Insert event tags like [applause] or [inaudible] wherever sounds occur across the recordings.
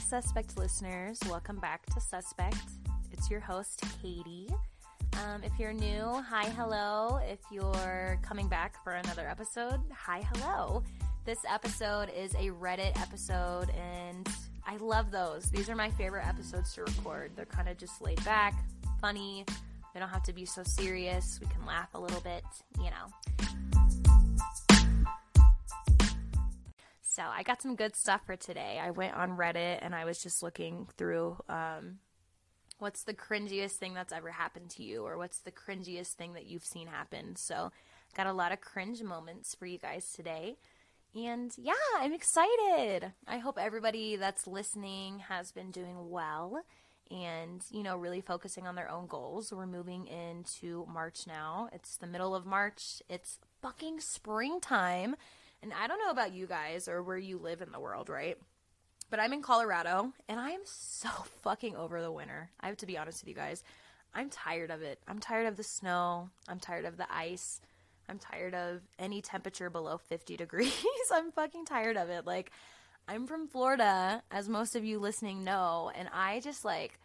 Suspect listeners. Welcome back to Suspect. It's your host, Katie. Um, if you're new, hi, hello. If you're coming back for another episode, hi, hello. This episode is a Reddit episode, and I love those. These are my favorite episodes to record. They're kind of just laid back, funny. They don't have to be so serious. We can laugh a little bit, you know. So I got some good stuff for today. I went on Reddit and I was just looking through um, what's the cringiest thing that's ever happened to you, or what's the cringiest thing that you've seen happen. So got a lot of cringe moments for you guys today. And yeah, I'm excited. I hope everybody that's listening has been doing well and, you know, really focusing on their own goals. We're moving into March now. It's the middle of March. It's fucking springtime. And I don't know about you guys or where you live in the world, right? But I'm in Colorado and I am so [laughs] fucking over the winter. I have to be honest with you guys. I'm tired of it. I'm tired of the snow. I'm tired of the ice. I'm tired of any temperature below [laughs] 50 degrees. [laughs] I'm fucking tired of it. Like, I'm from Florida, as most of you listening know, and I just like,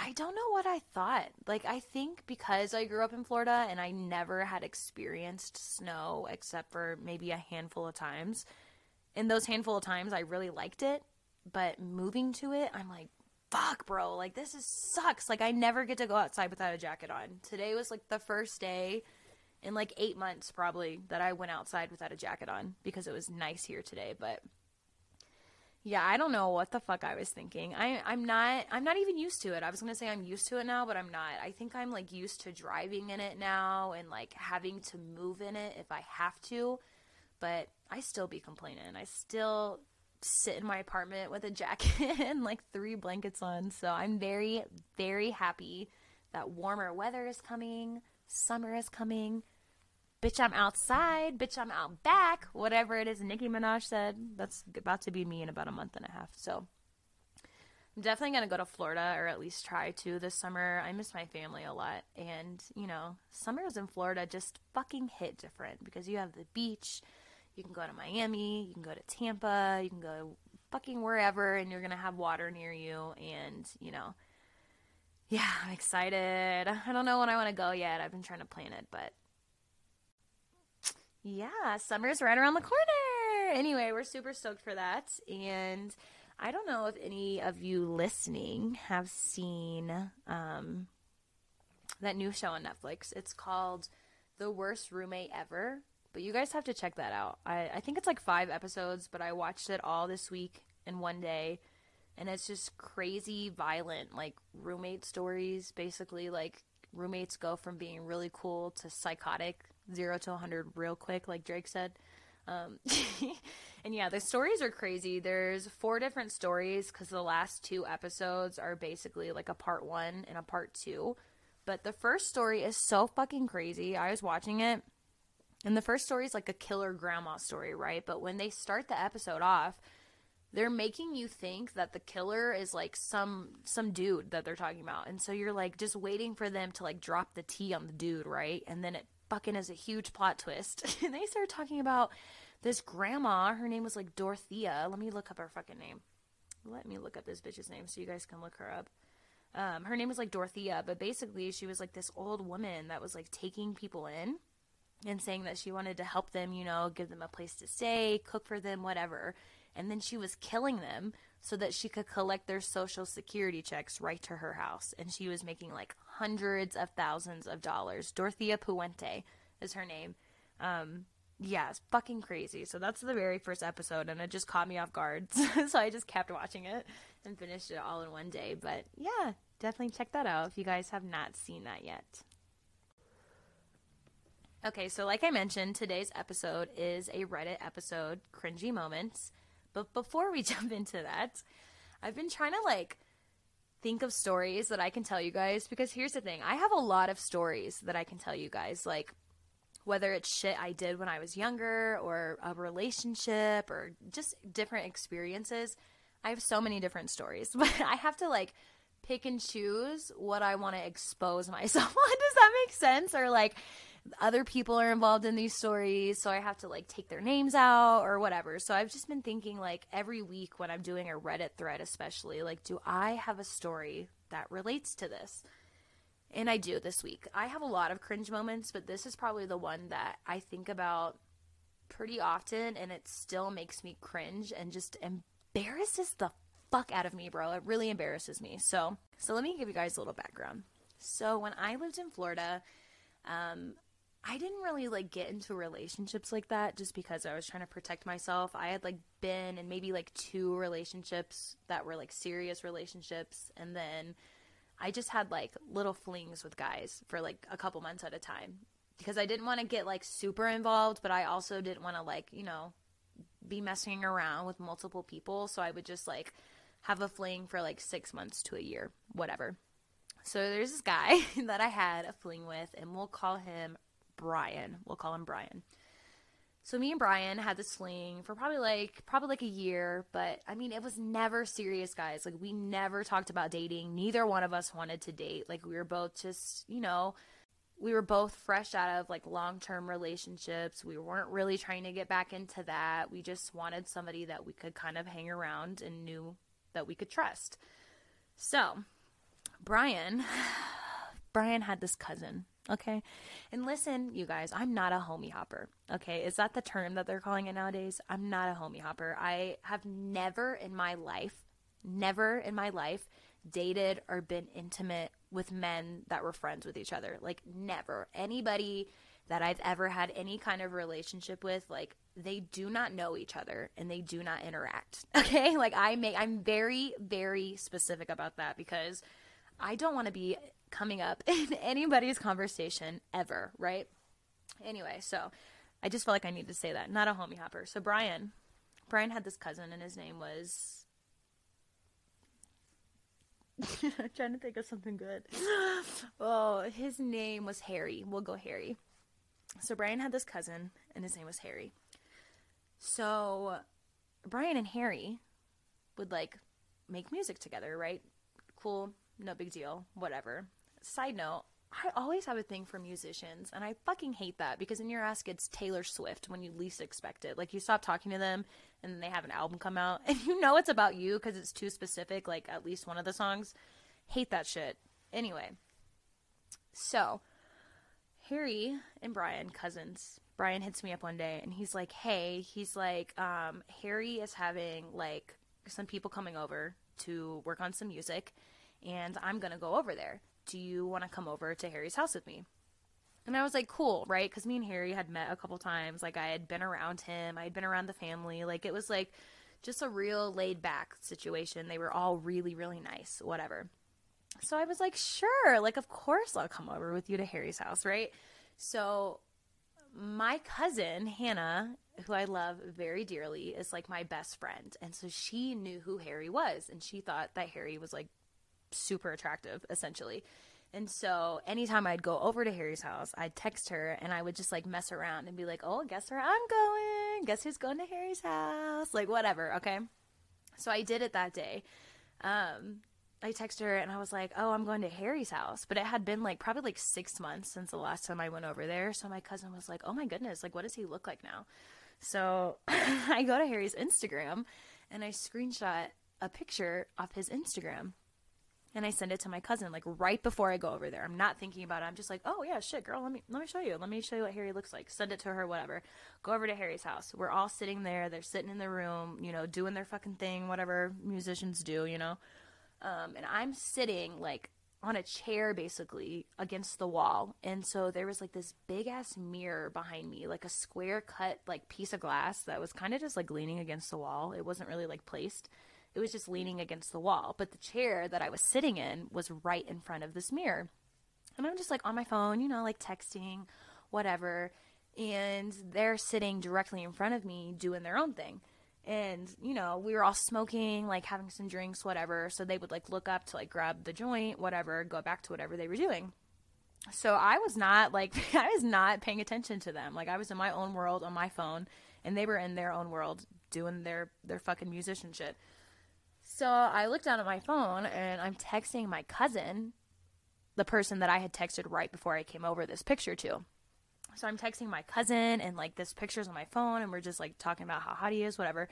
I don't know what I thought. Like, I think because I grew up in Florida and I never had experienced snow except for maybe a handful of times. In those handful of times, I really liked it. But moving to it, I'm like, fuck, bro. Like, this is sucks. Like, I never get to go outside without a jacket on. Today was like the first day in like eight months, probably, that I went outside without a jacket on because it was nice here today. But yeah, I don't know what the fuck I was thinking. I I'm not I'm not even used to it. I was going to say I'm used to it now, but I'm not. I think I'm like used to driving in it now and like having to move in it if I have to. But I still be complaining. I still sit in my apartment with a [laughs] jacket and like three blankets on. So I'm very very happy that warmer weather is coming, summer is coming bitch, I'm outside, bitch, I'm out back, whatever it is Nicki Minaj said. That's about to be me in about a month and a half. So I'm definitely going to go to Florida or at least try to this summer. I miss my family a lot. And, you know, summers in Florida just fucking hit different because you have the beach. You can go to Miami, you can go to Tampa, you can go fucking wherever, and you're going to have water near you. And, you know, yeah, I'm excited. I don't know when I want to go yet. I've been trying to plan it, but yeah, summer's right around the corner. Anyway, we're super stoked for that. And I don't know if any of you listening have seen um, that new show on Netflix. It's called The Worst Roommate Ever. But you guys have to check that out. I, I think it's like five episodes, but I watched it all this week in one day. And it's just crazy, violent, like roommate stories. Basically, like roommates go from being really cool to psychotic zero to 100 real quick, like Drake said. Um, [laughs] and yeah, the stories are crazy. There's four different stories because the last two episodes are basically like a part one and a part two. But the first story is so fucking crazy. I was watching it, and the first story is like a killer grandma story, right? But when they start the episode off, they're making you think that the killer is like some some dude that they're talking about and so you're like just waiting for them to like drop the T on the dude right and then it fucking is a huge plot twist. [laughs] and they start talking about this grandma. Her name was like Dorothea. Let me look up her fucking name. Let me look up this bitch's name so you guys can look her up. Um, her name was like Dorothea, but basically she was like this old woman that was like taking people in and saying that she wanted to help them, you know, give them a place to stay, cook for them, whatever. And then she was killing them so that she could collect their social security checks right to her house. And she was making like hundreds of thousands of dollars. Dorothea Puente is her name. Um, yeah, it's fucking crazy. So that's the very first episode, and it just caught me off guard. [laughs] so I just kept watching it and finished it all in one day. But yeah, definitely check that out if you guys have not seen that yet. Okay, so like I mentioned, today's episode is a Reddit episode, Cringy Moments. But before we [laughs] jump into that, I've been trying to like think of stories that I can tell you guys because here's the thing I have a lot of stories that I can tell you guys. Like, whether it's shit I did when I was younger or a relationship or just different experiences. I have so many different stories, [laughs] but I have to like pick and choose what I want to expose [laughs] myself on. Does that make sense? Or like other people are involved in these stories, so I have to like take their names out or whatever. So I've just been thinking like every week when I'm doing a Reddit thread, especially, like, do I have a story that relates to this? And I do this week. I have a lot of cringe moments, but this is probably the one that I think about pretty often and it still makes me cringe and just embarrasses the fuck out of me, bro. It really embarrasses me. So, so let me give you guys a little background. So, when I lived in Florida, um, I didn't really like get into relationships like that just because I was trying to protect myself. I had like been in maybe like two relationships that were like serious relationships and then I just had like little flings with guys for like a couple months at a time because I didn't want to get like super involved, but I also didn't want to like, you know, be messing around with multiple people. So I would just like have a fling for like six months to a year, whatever. So there's this guy [laughs] that I had a fling with, and we'll call him Brian. We'll call him Brian. So me and Brian had this fling for probably like probably like a year, but I mean it was never serious, guys. Like we never talked about dating. Neither one of us wanted to date. Like we were both just, you know, we were both fresh out of like long-term relationships. We weren't really trying to get back into that. We just wanted somebody that we could kind of hang around and knew that we could trust. So, Brian [sighs] Brian had this cousin Okay. And listen, you guys, I'm not a homie hopper. Okay. Is that the term that they're calling it nowadays? I'm not a homie hopper. I have never in my life, never in my life dated or been intimate with men that were friends with each other. Like, never. Anybody that I've ever had any kind of relationship with, like, they do not know each other and they do not interact. [laughs] Okay. Like, I make, I'm very, very specific about that because I don't want to be coming up [laughs] in anybody's conversation ever, right? Anyway, so I just felt like I needed to say that. Not a homie hopper. So Brian, Brian had this cousin, and his name was. [laughs] I'm trying to think of something good. [gasps] oh, his name was Harry. We'll go Harry. So Brian had this cousin, and his name was Harry. So Brian and Harry would like make music together, right? Cool, no big deal, whatever side note, I always have a thing for musicians, and I fucking hate that because in your ass it's Taylor Swift when you least expect it. Like you stop talking to them, and they have an album come out, [laughs] and you know it's about you because it's too specific. Like at least one of the songs, hate that shit. Anyway, so Harry and Brian, cousins. Brian hits me up one day, and he's like, "Hey, he's like, um, Harry is having like some people coming over to work on some music, and I'm gonna go over there." Do you want to come over to Harry's house with me? And I was like, cool, right? Because me and Harry had met a couple times. Like, I had been around him, I had been around the family. Like, it was like just a real laid back situation. They were all really, really nice, whatever. So I was like, sure, like, of course I'll come over with you to Harry's house, right? So my cousin, Hannah, who I love very dearly, is like my best friend. And so she knew who Harry was, and she thought that Harry was like super attractive, essentially. And so anytime I'd go over to Harry's house, I'd text her and I would just like mess around and be like, oh, guess where I'm going? Guess who's going to Harry's house? Like, whatever, okay? So I did it that day. Um, I texted her and I was like, oh, I'm going to Harry's house. But it had been like probably like six months since the last time I went over there. So my cousin was like, oh my goodness, like, what does he look like now? So [laughs] I go to Harry's Instagram and I screenshot a picture off his Instagram and I send it to my cousin like right before I go over there. I'm not thinking about it. I'm just like, oh yeah, shit, girl, let me let me show you. Let me show you what Harry looks like. Send it to her, whatever. Go over to Harry's house. We're all sitting there. They're sitting in the room, you know, doing their fucking thing, whatever musicians do, you know. Um, and I'm sitting like on a chair basically against the wall. And so there was like this big ass mirror behind me, like a square cut like piece of glass that was kind of just like leaning against the wall. It wasn't really like placed. It was just leaning against the wall. But the chair that I was sitting in was right in front of this mirror. And I'm just like on my phone, you know, like texting, whatever. And they're sitting directly in front of me doing their own thing. And, you know, we were all smoking, like having some drinks, whatever. So they would like look up to like grab the joint, whatever, go back to whatever they were doing. So I was not like, [laughs] I was not paying attention to them. Like I was in my own world on my phone and they were in their own world doing their, their fucking musician shit. So I looked down at my phone and I'm texting my cousin, the person that I had texted right before I came over this picture to. So I'm texting my cousin, and like this picture's on my phone, and we're just like talking about how hot he is, whatever.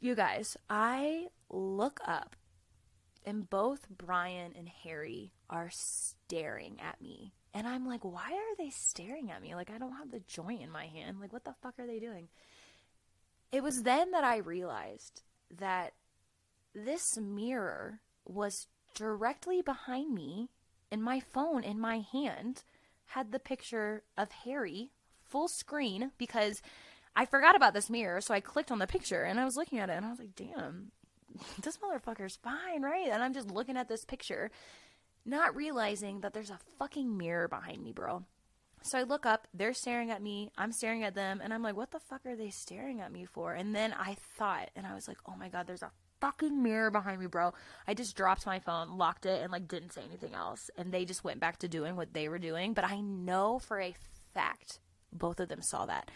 You guys, I look up, and both Brian and Harry are staring at me. And I'm like, why are they staring at me? Like, I don't have the joint in my hand. Like, what the fuck are they doing? It was then that I realized that this mirror was directly behind me, and my phone in my hand had the picture of Harry full screen because I forgot about this mirror. So I clicked on the picture and I was looking at it and I was like, damn, [laughs] this motherfucker's fine, right? And I'm just looking at this picture, not realizing that there's a fucking mirror behind me, bro. So I look up, they're staring at me, I'm staring at them, and I'm like, what the fuck are they staring at me for? And then I thought, and I was like, oh my god, there's a fucking mirror behind me, bro. I just dropped my phone, locked it, and like didn't say anything else. And they just went back to doing what they were doing. But I know for a fact both of them saw that.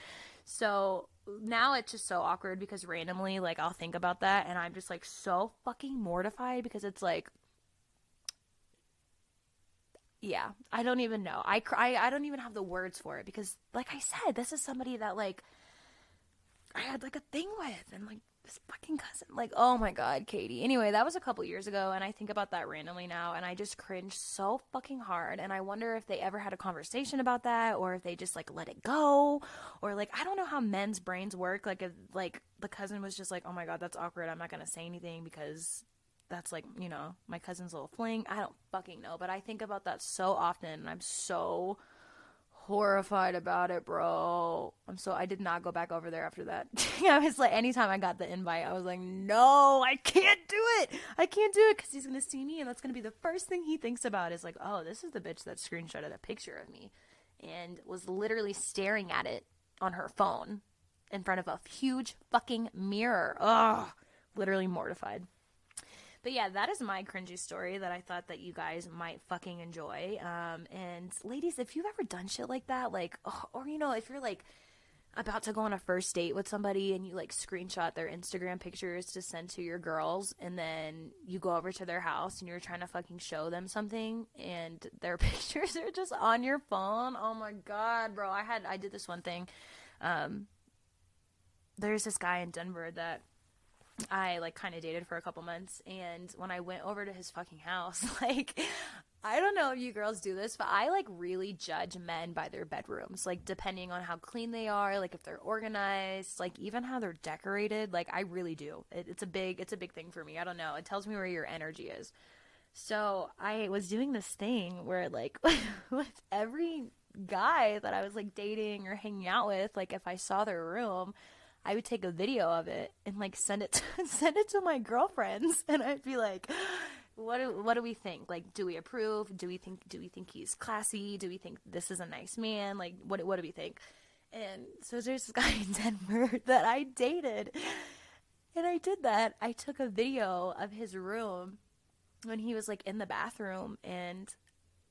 So now it's just so awkward because randomly, like, I'll think about that and I'm just like so fucking mortified because it's like, yeah, I don't even know. I cry. I don't even have the words for it because, like I said, this is somebody that like I had like a thing with, and like this fucking cousin, like oh my god, Katie. Anyway, that was a couple years ago, and I think about that randomly now, and I just cringe so fucking hard, and I wonder if they ever had a conversation about that, or if they just like let it go, or like I don't know how men's brains work. Like if like the cousin was just like, oh my god, that's awkward. I'm not gonna say anything because that's like you know my cousin's little fling. I don't fucking know but i think about that so often and i'm so horrified about it bro. I'm so i did not go back over there after that. [laughs] I was like anytime i got the invite i was like no i can't do it. I can't do it because he's gonna see me and that's gonna be the first thing he thinks about is like oh this is the bitch that screenshotted a picture of me and was literally staring at it on her phone in front of a huge fucking mirror. Ugh literally mortified but yeah, that is my cringy story that I thought that you guys might fucking enjoy. Um, and ladies, if you've ever done shit like that, like, oh, or you know, if you're like about to go on a first date with somebody and you like screenshot their Instagram pictures to send to your girls, and then you go over to their house and you're trying to fucking show them something, and their [laughs] pictures are just on your phone. Oh my god, bro! I had I did this one thing. Um, there's this guy in Denver that I like kind of dated for a couple months and when I went over to his fucking house [laughs] like I don't know if you girls do this but I like really judge men by their bedrooms like depending on how clean they are like if they're organized like even how they're decorated like I really do. It, it's a big it's a big thing for me. I don't know. It tells me where your energy is. So I was doing this thing where like [laughs] with every guy that I was like dating or hanging out with like if I saw their room I would take a video of it and like send it [laughs] to, send it to my girlfriends, and I'd be like, "What do, what do we think? Like, do we approve? Do we think do we think he's classy? Do we think this is a nice man? Like, what what do we think?" And so there's this [laughs] guy in Denver that I dated, and I did that. I took a video of his room when he was like in the bathroom, and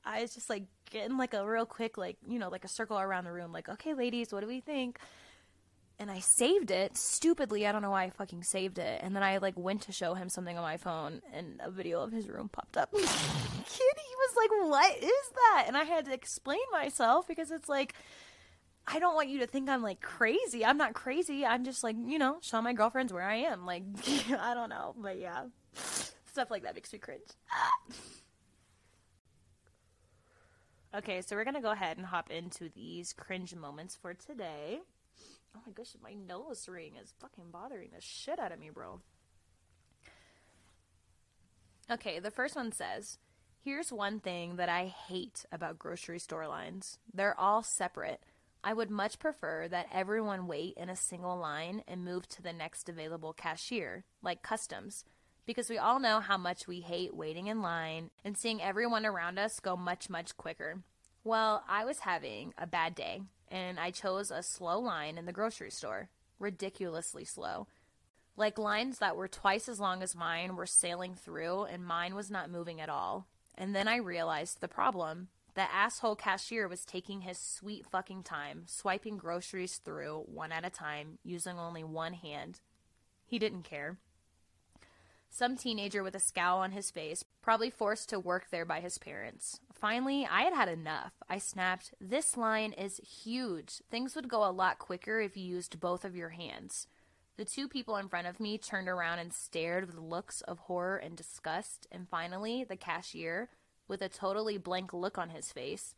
I was just like getting like a real quick like you know like a circle around the room, like, "Okay, ladies, what do we think?" And I saved it stupidly. I don't know why I fucking saved it. And then I like went to show him something on my phone, and a video of his room popped up. [laughs] Kid, he was like, "What is that?" And I had to explain myself because it's like. I don't want you to think I'm like crazy. I'm not crazy. I'm just like, you know, show my girlfriends where I am. Like, [laughs] I don't know. But yeah, stuff like that makes me cringe. [laughs] okay, so we're to go ahead and hop into these cringe moments for today. Oh my gosh, my nose ring is fucking bothering the shit out of me, bro. Okay, the first one says, Here's one thing that I hate about grocery store lines. They're all separate. I would much prefer that everyone wait in a single line and move to the next available cashier, like customs, because we all know how much we hate waiting in line and seeing everyone around us go much, much quicker. Well, I was having a bad day and I chose a slow line in the grocery store. Ridiculously slow. Like lines that were twice as long as mine were sailing through, and mine was not moving at all. And then I realized the problem. The asshole cashier was taking his sweet fucking time, swiping groceries through one at a time, using only one hand. He didn't care. Some teenager with a scowl on his face, probably forced to work there by his parents. Finally, I had had enough. I snapped, This line is huge. Things would go a lot quicker if you used both of your hands. The two people in front of me turned around and stared with looks of horror and disgust, and finally, the cashier, with a totally blank look on his face,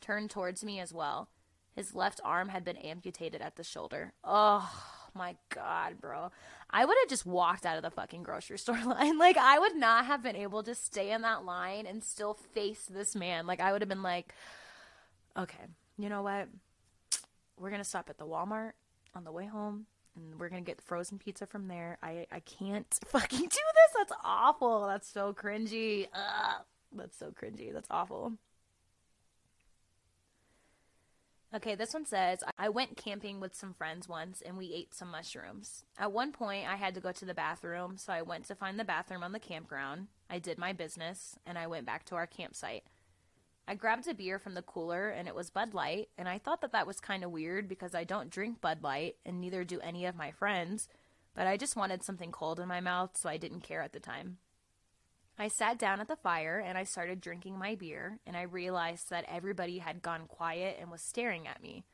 turned towards me as well. His left arm had been amputated at the shoulder. Oh my god, bro. I would have just walked out of the fucking grocery [laughs] store line. Like, I would not have been able to stay in that line and still face this man. Like, I would have been like, okay, you know what? We're to stop at the Walmart on the way home and we're gonna get frozen pizza from there. I I can't [laughs] fucking do this. That's awful. That's so cringy. Ugh. That's so cringy. That's awful. Okay, this one says I went camping with some friends once and we ate some mushrooms. At one point, I had to go to the bathroom, so I went to find the bathroom on the campground. I did my business and I went back to our campsite. I grabbed a beer from the cooler and it was Bud Light, and I thought that that was kind of weird because I don't drink Bud Light and neither do any of my friends, but I just wanted something cold in my mouth, so I didn't care at the time. I sat down at the fire and I started drinking my beer, and I realized that everybody had gone quiet and was staring at me.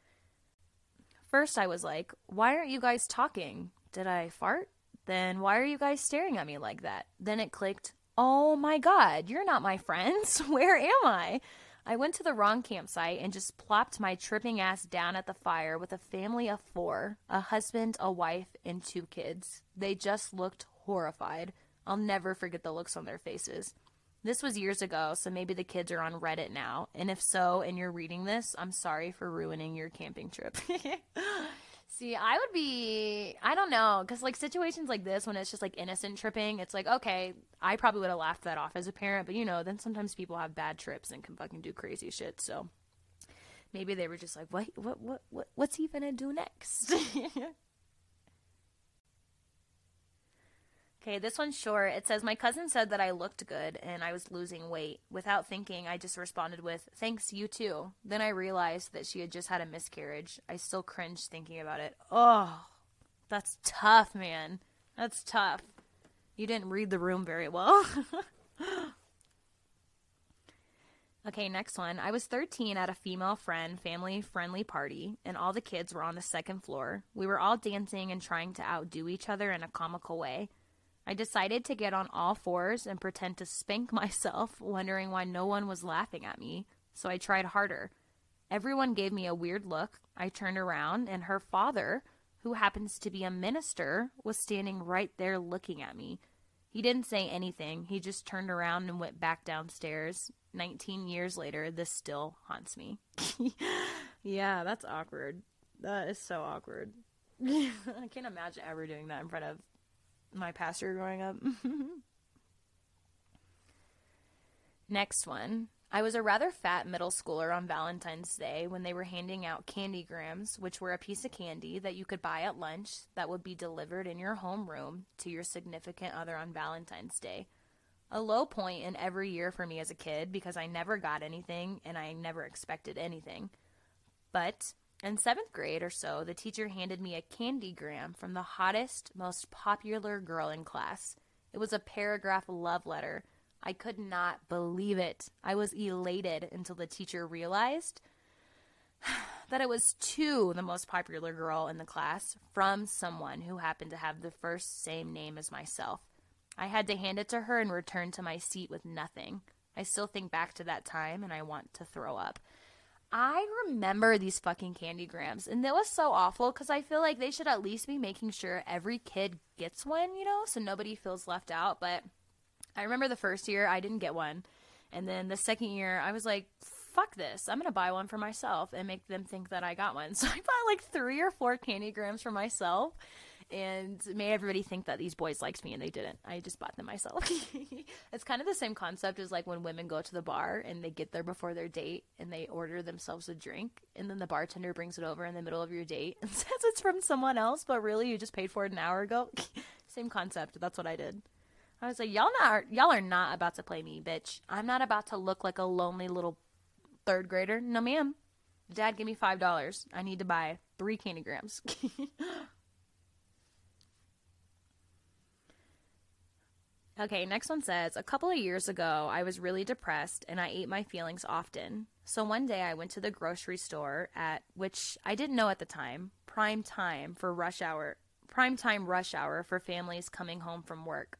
First, I was like, Why aren't you guys talking? Did I fart? Then why are you guys staring at me like that? Then it clicked, Oh my god, you're not my friends. [laughs] Where am I? I went to the wrong campsite and just plopped my tripping ass down at the fire with a family of four a husband, a wife, and two kids. They just looked horrified. I'll never forget the looks on their faces. This was years ago, so maybe the kids are on Reddit now. And if so, and you're reading this, I'm sorry for ruining your camping trip. [laughs] See, I would be, I don't know, because like situations like this, when it's just like innocent tripping, it's like, okay, I probably would have laughed that off as a parent, but you know, then sometimes people have bad trips and can fucking do crazy shit. So maybe they were just like, what, what, what, what what's he gonna do next? [laughs] Okay, this one's short. It says, My cousin said that I looked good and I was losing weight. Without thinking, I just responded with, Thanks, you too. Then I realized that she had just had a miscarriage. I still cringe thinking about it. Oh, that's tough, man. That's tough. You didn't read the room very well. [laughs] Okay, next one. I was 13 at a female friend family friendly party, and all the kids were on the second floor. We were all dancing and trying to outdo each other in a comical way. I decided to get on all fours and pretend to spank [laughs] myself, wondering why no one was laughing at me, so I tried harder. Everyone gave me a weird look. I turned around, and her father, who happens to be a minister, was standing right there looking at me. He didn't say anything. He just turned around and went back downstairs. 19 years later, this still haunts me. [laughs] yeah, that's awkward. That is so awkward. [laughs] I can't imagine ever doing that in front of my pastor growing up. [laughs] Next one. I was a rather fat middle schooler on Valentine's Day when they were handing out candy grams, which were a piece of candy that you could buy at lunch that would be delivered in your homeroom to your significant other on Valentine's Day. A low point in every year for me as a kid because I never got anything and I never expected anything. But in seventh grade or so, the teacher handed me a candygram from the hottest, most popular girl in class. It was a paragraph love letter. I could not believe it. I was elated until the teacher realized [sighs] that it was to the most popular girl in the class from someone who happened to have the first same name as myself. I had to hand it to her and return to my seat with nothing. I still think back to that time and I want to throw up. I remember these fucking candy grams, and that was so awful because I feel like they should at least be making sure every kid gets one, you know, so nobody feels left out. But I remember the first year I didn't get one, and then the second year I was like, fuck this. I'm to buy one for myself and make them think that I got one. [laughs] So I bought like three or four candy grams for myself and made everybody think that these boys liked me and they didn't. I just bought them myself. [laughs] it's kind of the same concept as like when women go to the bar and they get there before their date and they order themselves a drink and then the bartender brings it over in the middle of your date and [laughs] says it's from someone else, but really you just paid for it an hour ago. [laughs] same concept. That's what I did. I was like, y'all not y'all are not about to play me, bitch. I'm not about to look like a lonely little third grader. No, ma'am. Dad, give me five dollars. I need to buy three candygrams. Okay, next one says A couple of years ago, I was really depressed and I ate my feelings often. So one day I went to the grocery store at which I didn't know at the time, prime time for rush hour, prime time rush hour for families coming home from work.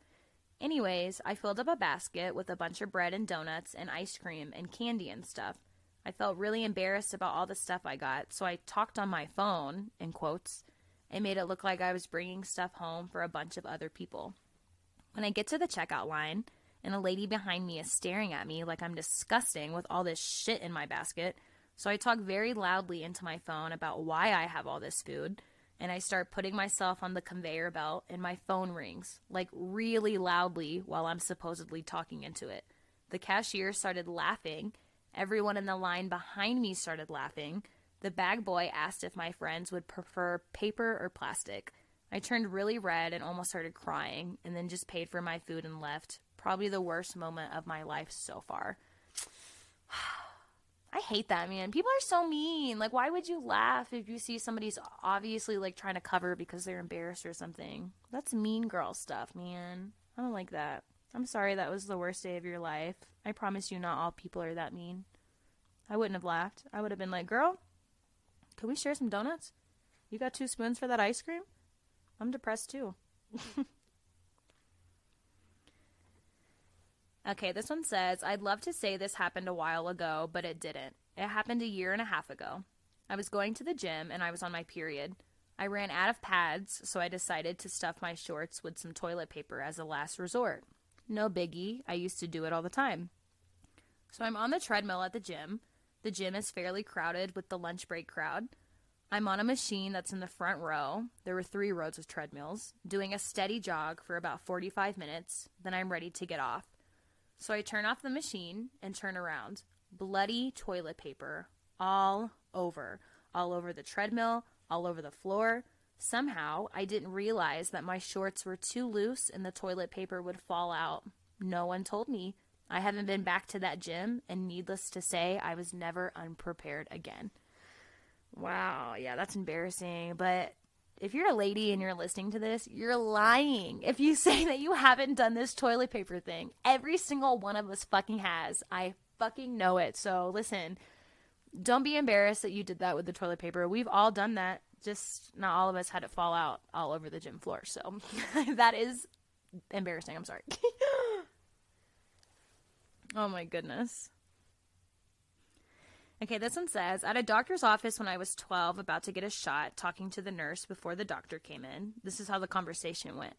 Anyways, I filled up a basket with a bunch of bread and donuts and ice cream and candy and stuff. I felt really embarrassed about all the stuff I got, so I talked on my phone, in quotes, and made it look like I was bringing stuff home for a bunch of other people. When I get to the checkout line, and a lady behind me is staring at me like I'm disgusting with all this shit in my basket, so I talk very loudly into my phone about why I have all this food, and I start putting myself on the conveyor belt, and my phone rings, like really loudly while I'm supposedly talking into it. The cashier started laughing. Everyone in the line behind me started laughing. The bag boy asked if my friends would prefer paper or plastic. I turned really red and almost started crying, and then just paid for my food and left. Probably the worst moment of my life so far. [sighs] I hate that, man. People are so mean. Like, why would you laugh if you see somebody's obviously like trying to cover because they're embarrassed or something? That's mean girl stuff, man. I don't like that. I'm sorry that was the worst day of your life. I promise you, not all people are that mean. I wouldn't have laughed. I would have been like, girl, could we share some donuts? You got two spoons for that ice cream? I'm depressed too. [laughs] okay, this one says I'd love to say this happened a while ago, but it didn't. It happened a year and a half ago. I was going to the gym and I was on my period. I ran out of pads, so I decided to stuff my shorts with some toilet paper as a last resort. No biggie, I used to do it all the time. So I'm on the treadmill at the gym. The gym is fairly crowded with the lunch break crowd. I'm on a machine that's in the front row. There were three rows of treadmills, doing a steady jog for about 45 minutes. Then I'm ready to get off. So I turn off the machine and turn around. Bloody toilet paper all over. All over the treadmill, all over the floor. Somehow, I didn't realize that my shorts were too loose and the toilet paper would fall out. No one told me. I haven't been back to that gym, and needless to say, I was never unprepared again. Wow, yeah, that's embarrassing. But if you're a lady and you're listening to this, you're lying. If you [laughs] say that you haven't done this toilet paper thing, every single one of us fucking has. I fucking know it. So listen, don't be embarrassed that you did that with the toilet paper. We've all done that. Just not all of us had it fall out all over the gym floor. So [laughs] that is embarrassing. I'm sorry. [laughs] oh my goodness. Okay, this one says At a doctor's office when I was 12, about to get a shot, talking to the nurse before the doctor came in. This is how the conversation went.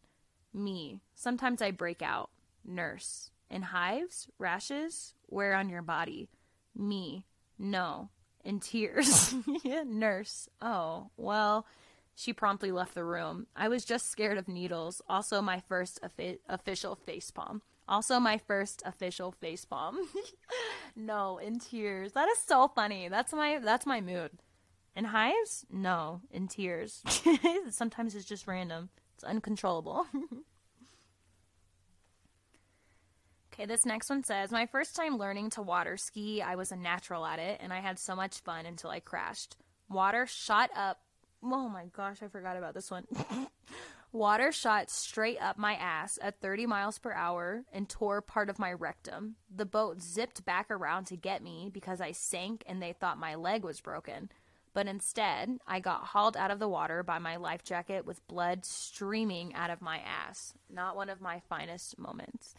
Me. Sometimes I break out. Nurse. In hives? Rashes? Where on your body? Me. No. In tears. [laughs] nurse. Oh, well. She promptly left the room. I was just scared of needles. Also, my first official face palm. Also, my first official face palm. [laughs] no, in tears. That is so funny. That's my that's my mood. In hives? No, in tears. [laughs] Sometimes it's just random. It's uncontrollable. [laughs] okay, this next one says My first time learning to water ski, I was a natural at it, and I had so much fun until I crashed. Water shot up. Oh my gosh, I forgot about this one. Water shot straight up my ass at 30 miles per hour and tore part of my rectum. The boat zipped back around to get me because I sank and they thought my leg was broken. But instead, I got hauled out of the water by my life jacket with blood streaming out of my ass. Not one of my finest moments.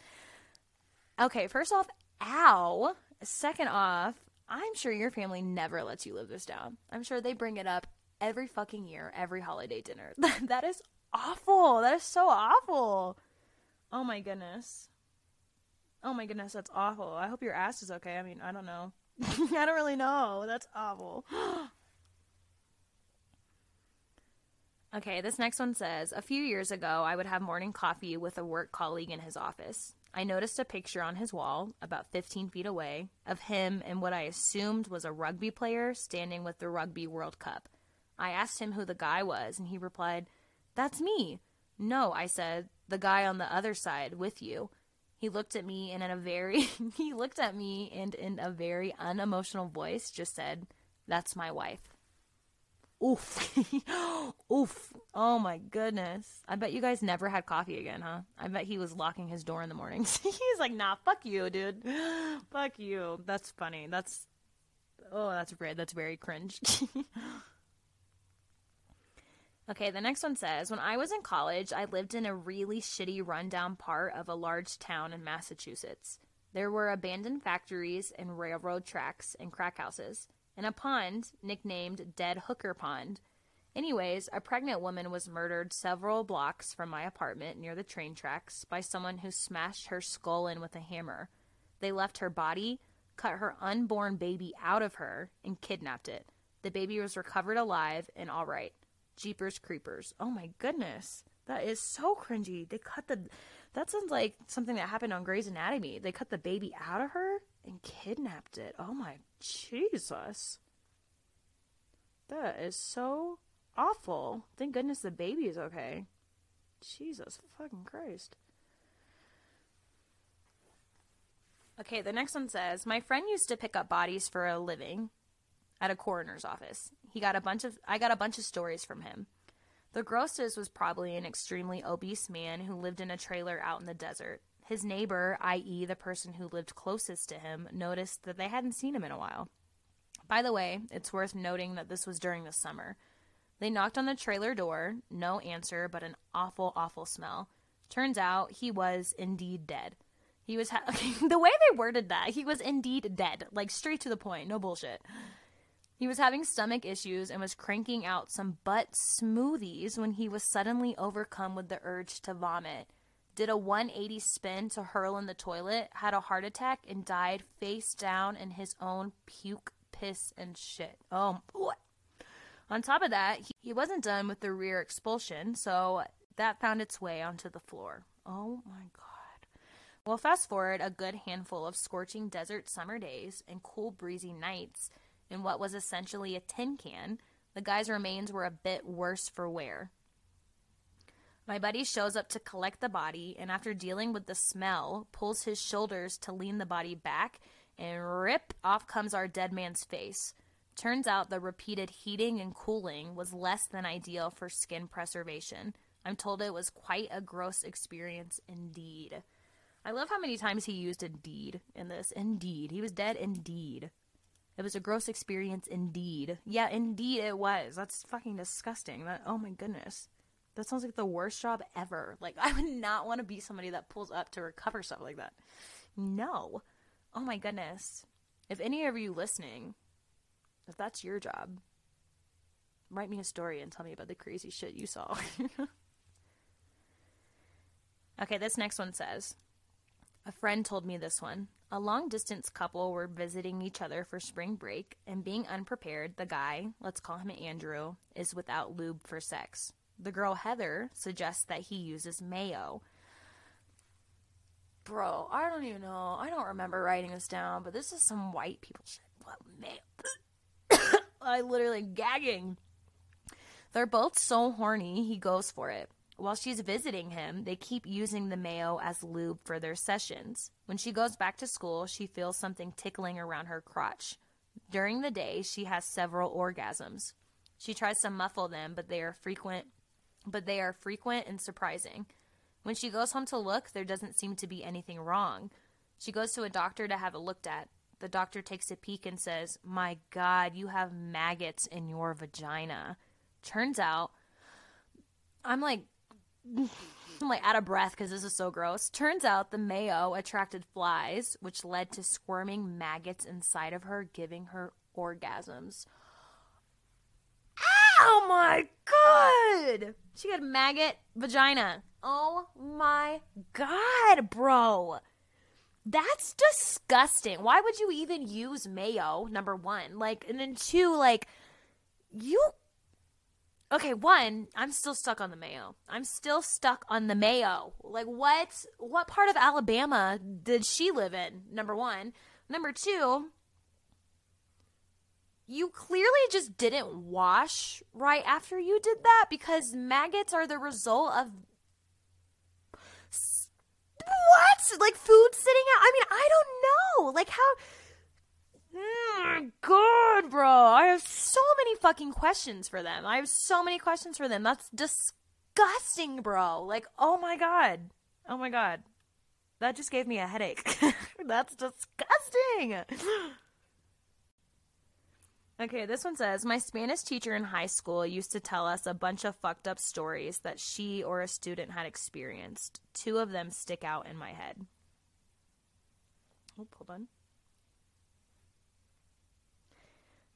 Okay, first off, ow. Second off, I'm sure your family never lets you live this down. I'm sure they bring it up every fucking year, every holiday dinner. [laughs] that is awful. That is so awful. Oh my goodness. Oh my goodness, that's awful. I hope your ass is okay. I mean, I don't know. [laughs] I don't really know. That's awful. [gasps] okay, this next one says A few years ago, I would have morning coffee with a work colleague in his office. I noticed a picture on his wall, about 15 feet away, of him and what I assumed was a rugby player standing with the Rugby World Cup. I asked him who the guy was, and he replied, that's me. No, I said, the guy on the other side with you. He looked at me and in a very [laughs] he looked at me and in a very unemotional voice just said, "That's my wife." Oof. [gasps] Oof. Oh my goodness. I bet you guys never had coffee again, huh? I bet he was locking his door in the mornings. [laughs] He's like, nah, fuck you, dude. [gasps] fuck you. That's funny. That's, oh, that's very, that's very cringe. [laughs] okay, the next one says When I was in college, I lived in a really shitty, rundown part of a large town in Massachusetts. There were abandoned factories and railroad tracks and crack houses and a pond nicknamed Dead Hooker Pond. Anyways, a pregnant woman was murdered several blocks from my apartment near the train tracks by someone who smashed her skull in with a hammer. They left her body, cut her unborn baby out of her, and kidnapped it. The baby was recovered alive and all right. Jeepers creepers. Oh my goodness. That is so cringy. They cut the. That sounds like something that happened on Grey's Anatomy. They cut the baby out of her and kidnapped it. Oh my Jesus. That is so awful. Thank goodness the baby is okay. Jesus fucking Christ. Okay, the next one says My friend used to pick up bodies for a living at a coroner's office. He got a bunch of I got a bunch of stories from him. The grossest was probably an extremely obese man who lived in a trailer out in the desert. His neighbor, i.e., the person who lived closest to him, noticed that they hadn't seen him in a while. By the way, it's worth noting that this was during the summer. They knocked on the trailer door, no answer, but an awful, awful smell. Turns out he was indeed dead. He was ha- [laughs] the way they worded that. He was indeed dead, like straight to the point, no bullshit. He was having stomach issues and was cranking out some butt smoothies when he was suddenly overcome with the urge to vomit did a 180 spin to hurl in the toilet, had a heart attack, and died face down in his own puke, piss, and shit. Oh, what? On top of that, he, he wasn't done with the rear expulsion, so that found its way onto the floor. Oh my god. Well, fast forward a good handful of scorching desert summer days and cool breezy nights in what was essentially a tin can, the guy's remains were a bit worse for wear. My buddy shows up to collect the body, and after dealing with the smell, pulls his shoulders to lean the body back, and rip, off comes our dead man's face. Turns out the repeated heating and cooling was less than ideal for skin preservation. I'm told it was quite a gross experience indeed. I love how many times he used indeed in this. Indeed. He was dead indeed. It was a gross experience indeed. Yeah, indeed it was. That's fucking disgusting. That oh my goodness. That sounds like the worst job ever. Like, [laughs] I would not want to be somebody that pulls up to recover stuff like that. No. Oh my goodness. If any of you listening, if that's your job, write me a story and tell me about the crazy shit you saw. [laughs] okay, this next one says A friend told me this one. A long distance couple were visiting each other for spring break, and being unprepared, the guy, let's call him Andrew, is without lube for sex. The girl Heather suggests that he uses mayo. Bro, I don't even know. I don't remember writing this down, but this is some white people shit. What mayo? [coughs] I literally gagging. They're both so horny, he goes for it. While she's visiting him, they keep using the mayo as lube for their sessions. When she goes back to school, she feels something tickling around her crotch. During the day, she has several orgasms. She tries to muffle them, but they are frequent but they are frequent and surprising. When she goes home to look, there doesn't seem to be anything wrong. She goes to a doctor to have it looked at. The doctor takes a peek and says, My God, you have maggots in your vagina. Turns out, I'm like, I'm like out of breath because this is so gross. Turns out the mayo attracted flies, which led to squirming maggots inside of her, giving her orgasms. Oh my god! She got maggot vagina. Oh my god, bro. That's disgusting. Why would you even use mayo? Number one. Like, and then two, like, you. Okay, one, I'm still stuck on the mayo. I'm still stuck on the mayo. Like, what? What part of Alabama did she live in? Number one. Number two, you clearly just didn't wash right after you did that because maggots are the result of what like food sitting out i mean i don't know like how mm, god bro i have so many fucking questions for them. I have so many questions for them. That's disgusting, bro. Like, oh my god. Oh my god. That just gave me a headache. [laughs] That's disgusting. Okay, this one says My Spanish teacher in high school used to tell us a bunch of fucked up stories that she or a student had experienced. Two of them stick out in my head. Oh, hold on.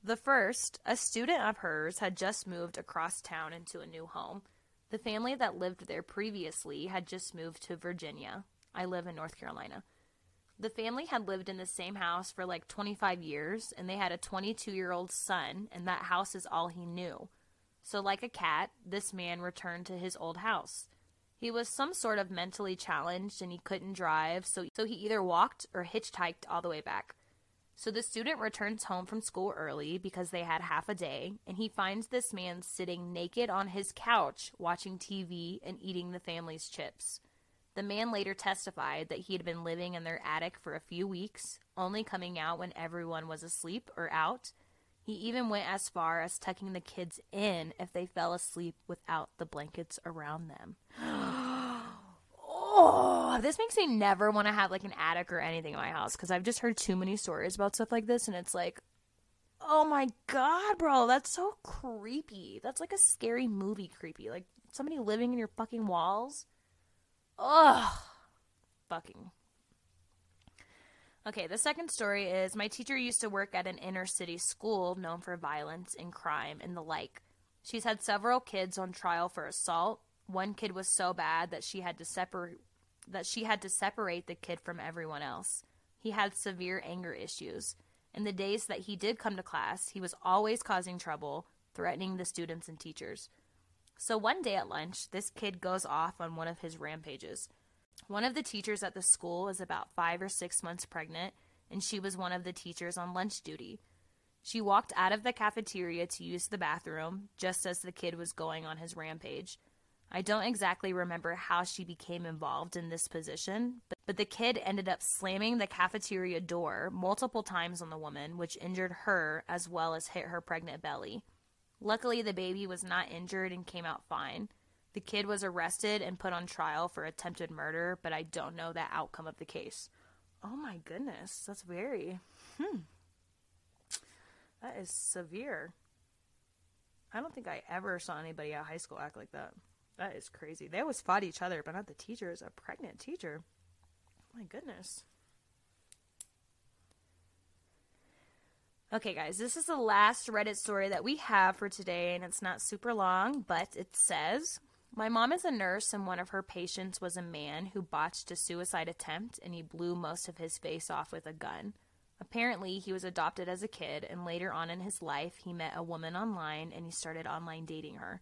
The first, a student of hers had just moved across town into a new home. The family that lived there previously had just moved to Virginia. I live in North Carolina. The family had lived in the same house for like 25 years, and they had a 22 year old son, and that house is all he knew. So, like a cat, this man returned to his old house. He was some sort of mentally challenged and he couldn't drive, so, so he either walked or hitchhiked all the way back. So the student returns home from school early because they had half a day, and he finds this man sitting naked on his couch watching TV and eating the family's chips. The man later testified that he had been living in their attic for a few weeks, only coming out when everyone was asleep or out. He even went as far as tucking the kids in if they fell asleep without the blankets around them. [gasps] [gasps] [gasps] oh, this makes me never want to have like an attic or anything in my house because I've just heard too many stories about stuff like this, and it's like, oh my god, bro, that's so creepy. That's like a scary movie creepy. Like somebody living in your fucking walls. Ugh. Fucking. Okay, the second story is my teacher used to work at an inner city school known for violence and crime and the like. She's had several kids on trial for assault. One kid was so bad that she had to separate that she had to separate the kid from everyone else. He had severe anger issues. In the days that he did come to class, he was always causing trouble, threatening the students and teachers. So one day at lunch, this kid goes off on one of his rampages. One of the teachers at the school is about five or six months pregnant, and she was one of the teachers on lunch duty. She walked out of the cafeteria to use the bathroom just as the kid was going on his rampage. I don't exactly remember how she became involved in this position, but, but the kid ended up slamming the cafeteria door multiple times on the woman, which injured her as well as hit her pregnant belly. Luckily, the baby was not injured and came out fine. The kid was arrested and put on trial for attempted murder, but I don't know the outcome of the case. Oh my goodness, that's very. Hmm. That is severe. I don't think I ever saw anybody at high school act like that. That is crazy. They always fought each other, but not the teachers. A pregnant teacher. My goodness. Okay, guys, this is the last Reddit story that we have for today, and it's not super long, but it says My mom is a nurse, and one of her patients was a man who botched a suicide attempt and he blew most of his face off with a gun. Apparently, he was adopted as a kid, and later on in his life, he met a woman online and he started online dating her.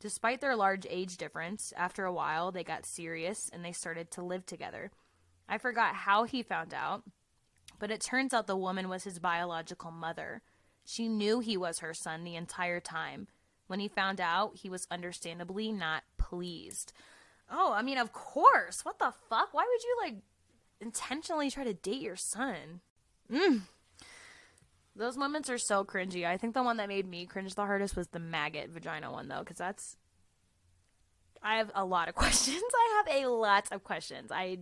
Despite their large age difference, after a while, they got serious and they started to live together. I forgot how he found out, but it turns out the woman was his biological mother. She knew he was her son the entire time. When he found out, he was understandably not pleased. Oh, I mean, of course. What the fuck? Why would you, like, intentionally try to date your son? Mm. Those moments are so cringy. I think the one that made me cringe the hardest was the maggot vagina one, though, because that's. I have a lot of [laughs] questions. I have a lot of questions. I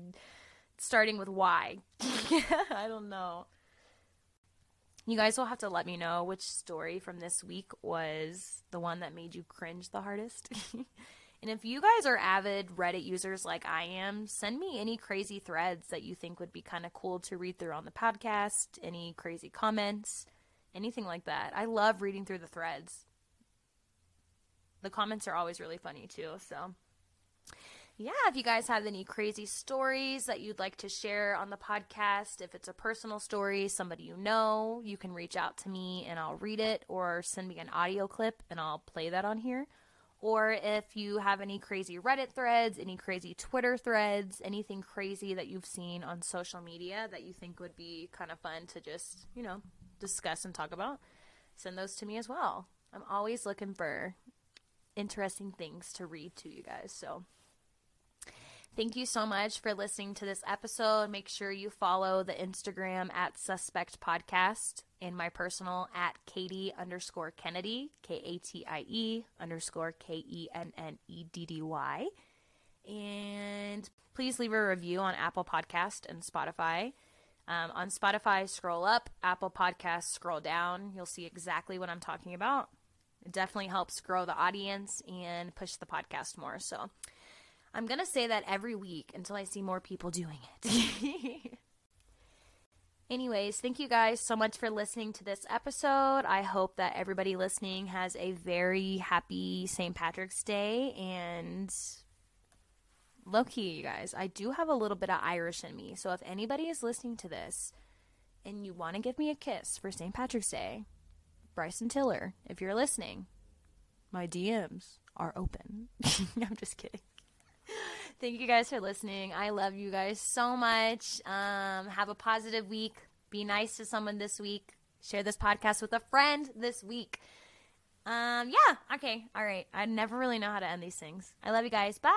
starting with why. [laughs] I don't know. You guys will have to let me know which story from this week was the one that made you cringe the hardest. [laughs] and if you guys are avid Reddit users like I am, send me any crazy threads that you think would be kind of cool to read through on the podcast, any crazy comments, anything like that. I love reading through the threads. The comments are always really funny too, so yeah, if you guys have any crazy stories that you'd like to share on the podcast, if it's a personal story, somebody you know, you can reach out to me and I'll read it or send me an audio clip and I'll play that on here. Or if you have any crazy Reddit threads, any crazy Twitter threads, anything crazy that you've seen on social media that you think would be kind of fun to just, you know, discuss and talk about, send those to me as well. I'm always looking for interesting things to read to you guys. So Thank you so much for listening to this episode. Make sure you follow the Instagram at Suspect Podcast and my personal at Katie underscore Kennedy, K A T I E underscore K E N N E D D Y. And please leave a review on Apple Podcast and Spotify. Um, on Spotify, scroll up, Apple Podcast, scroll down. You'll see exactly what I'm talking about. It definitely helps grow the audience and push the podcast more. So I'm going to say that every week until I see more people doing it. [laughs] Anyways, thank you guys so much for listening to this episode. I hope that everybody listening has a very happy St. Patrick's Day and low key, you guys, I do have a little bit of Irish in me. So if anybody is listening to this and you want to give me a kiss for St. Patrick's Day, Bryson Tiller, if you're listening, my DMs are open. [laughs] I'm just kidding. [laughs] Thank you guys for listening. I love you guys so much. Um, have a positive week. Be nice to someone this week. Share this podcast with a friend this week. Um, yeah. Okay. All right. I never really know how to end these things. I love you guys. Bye.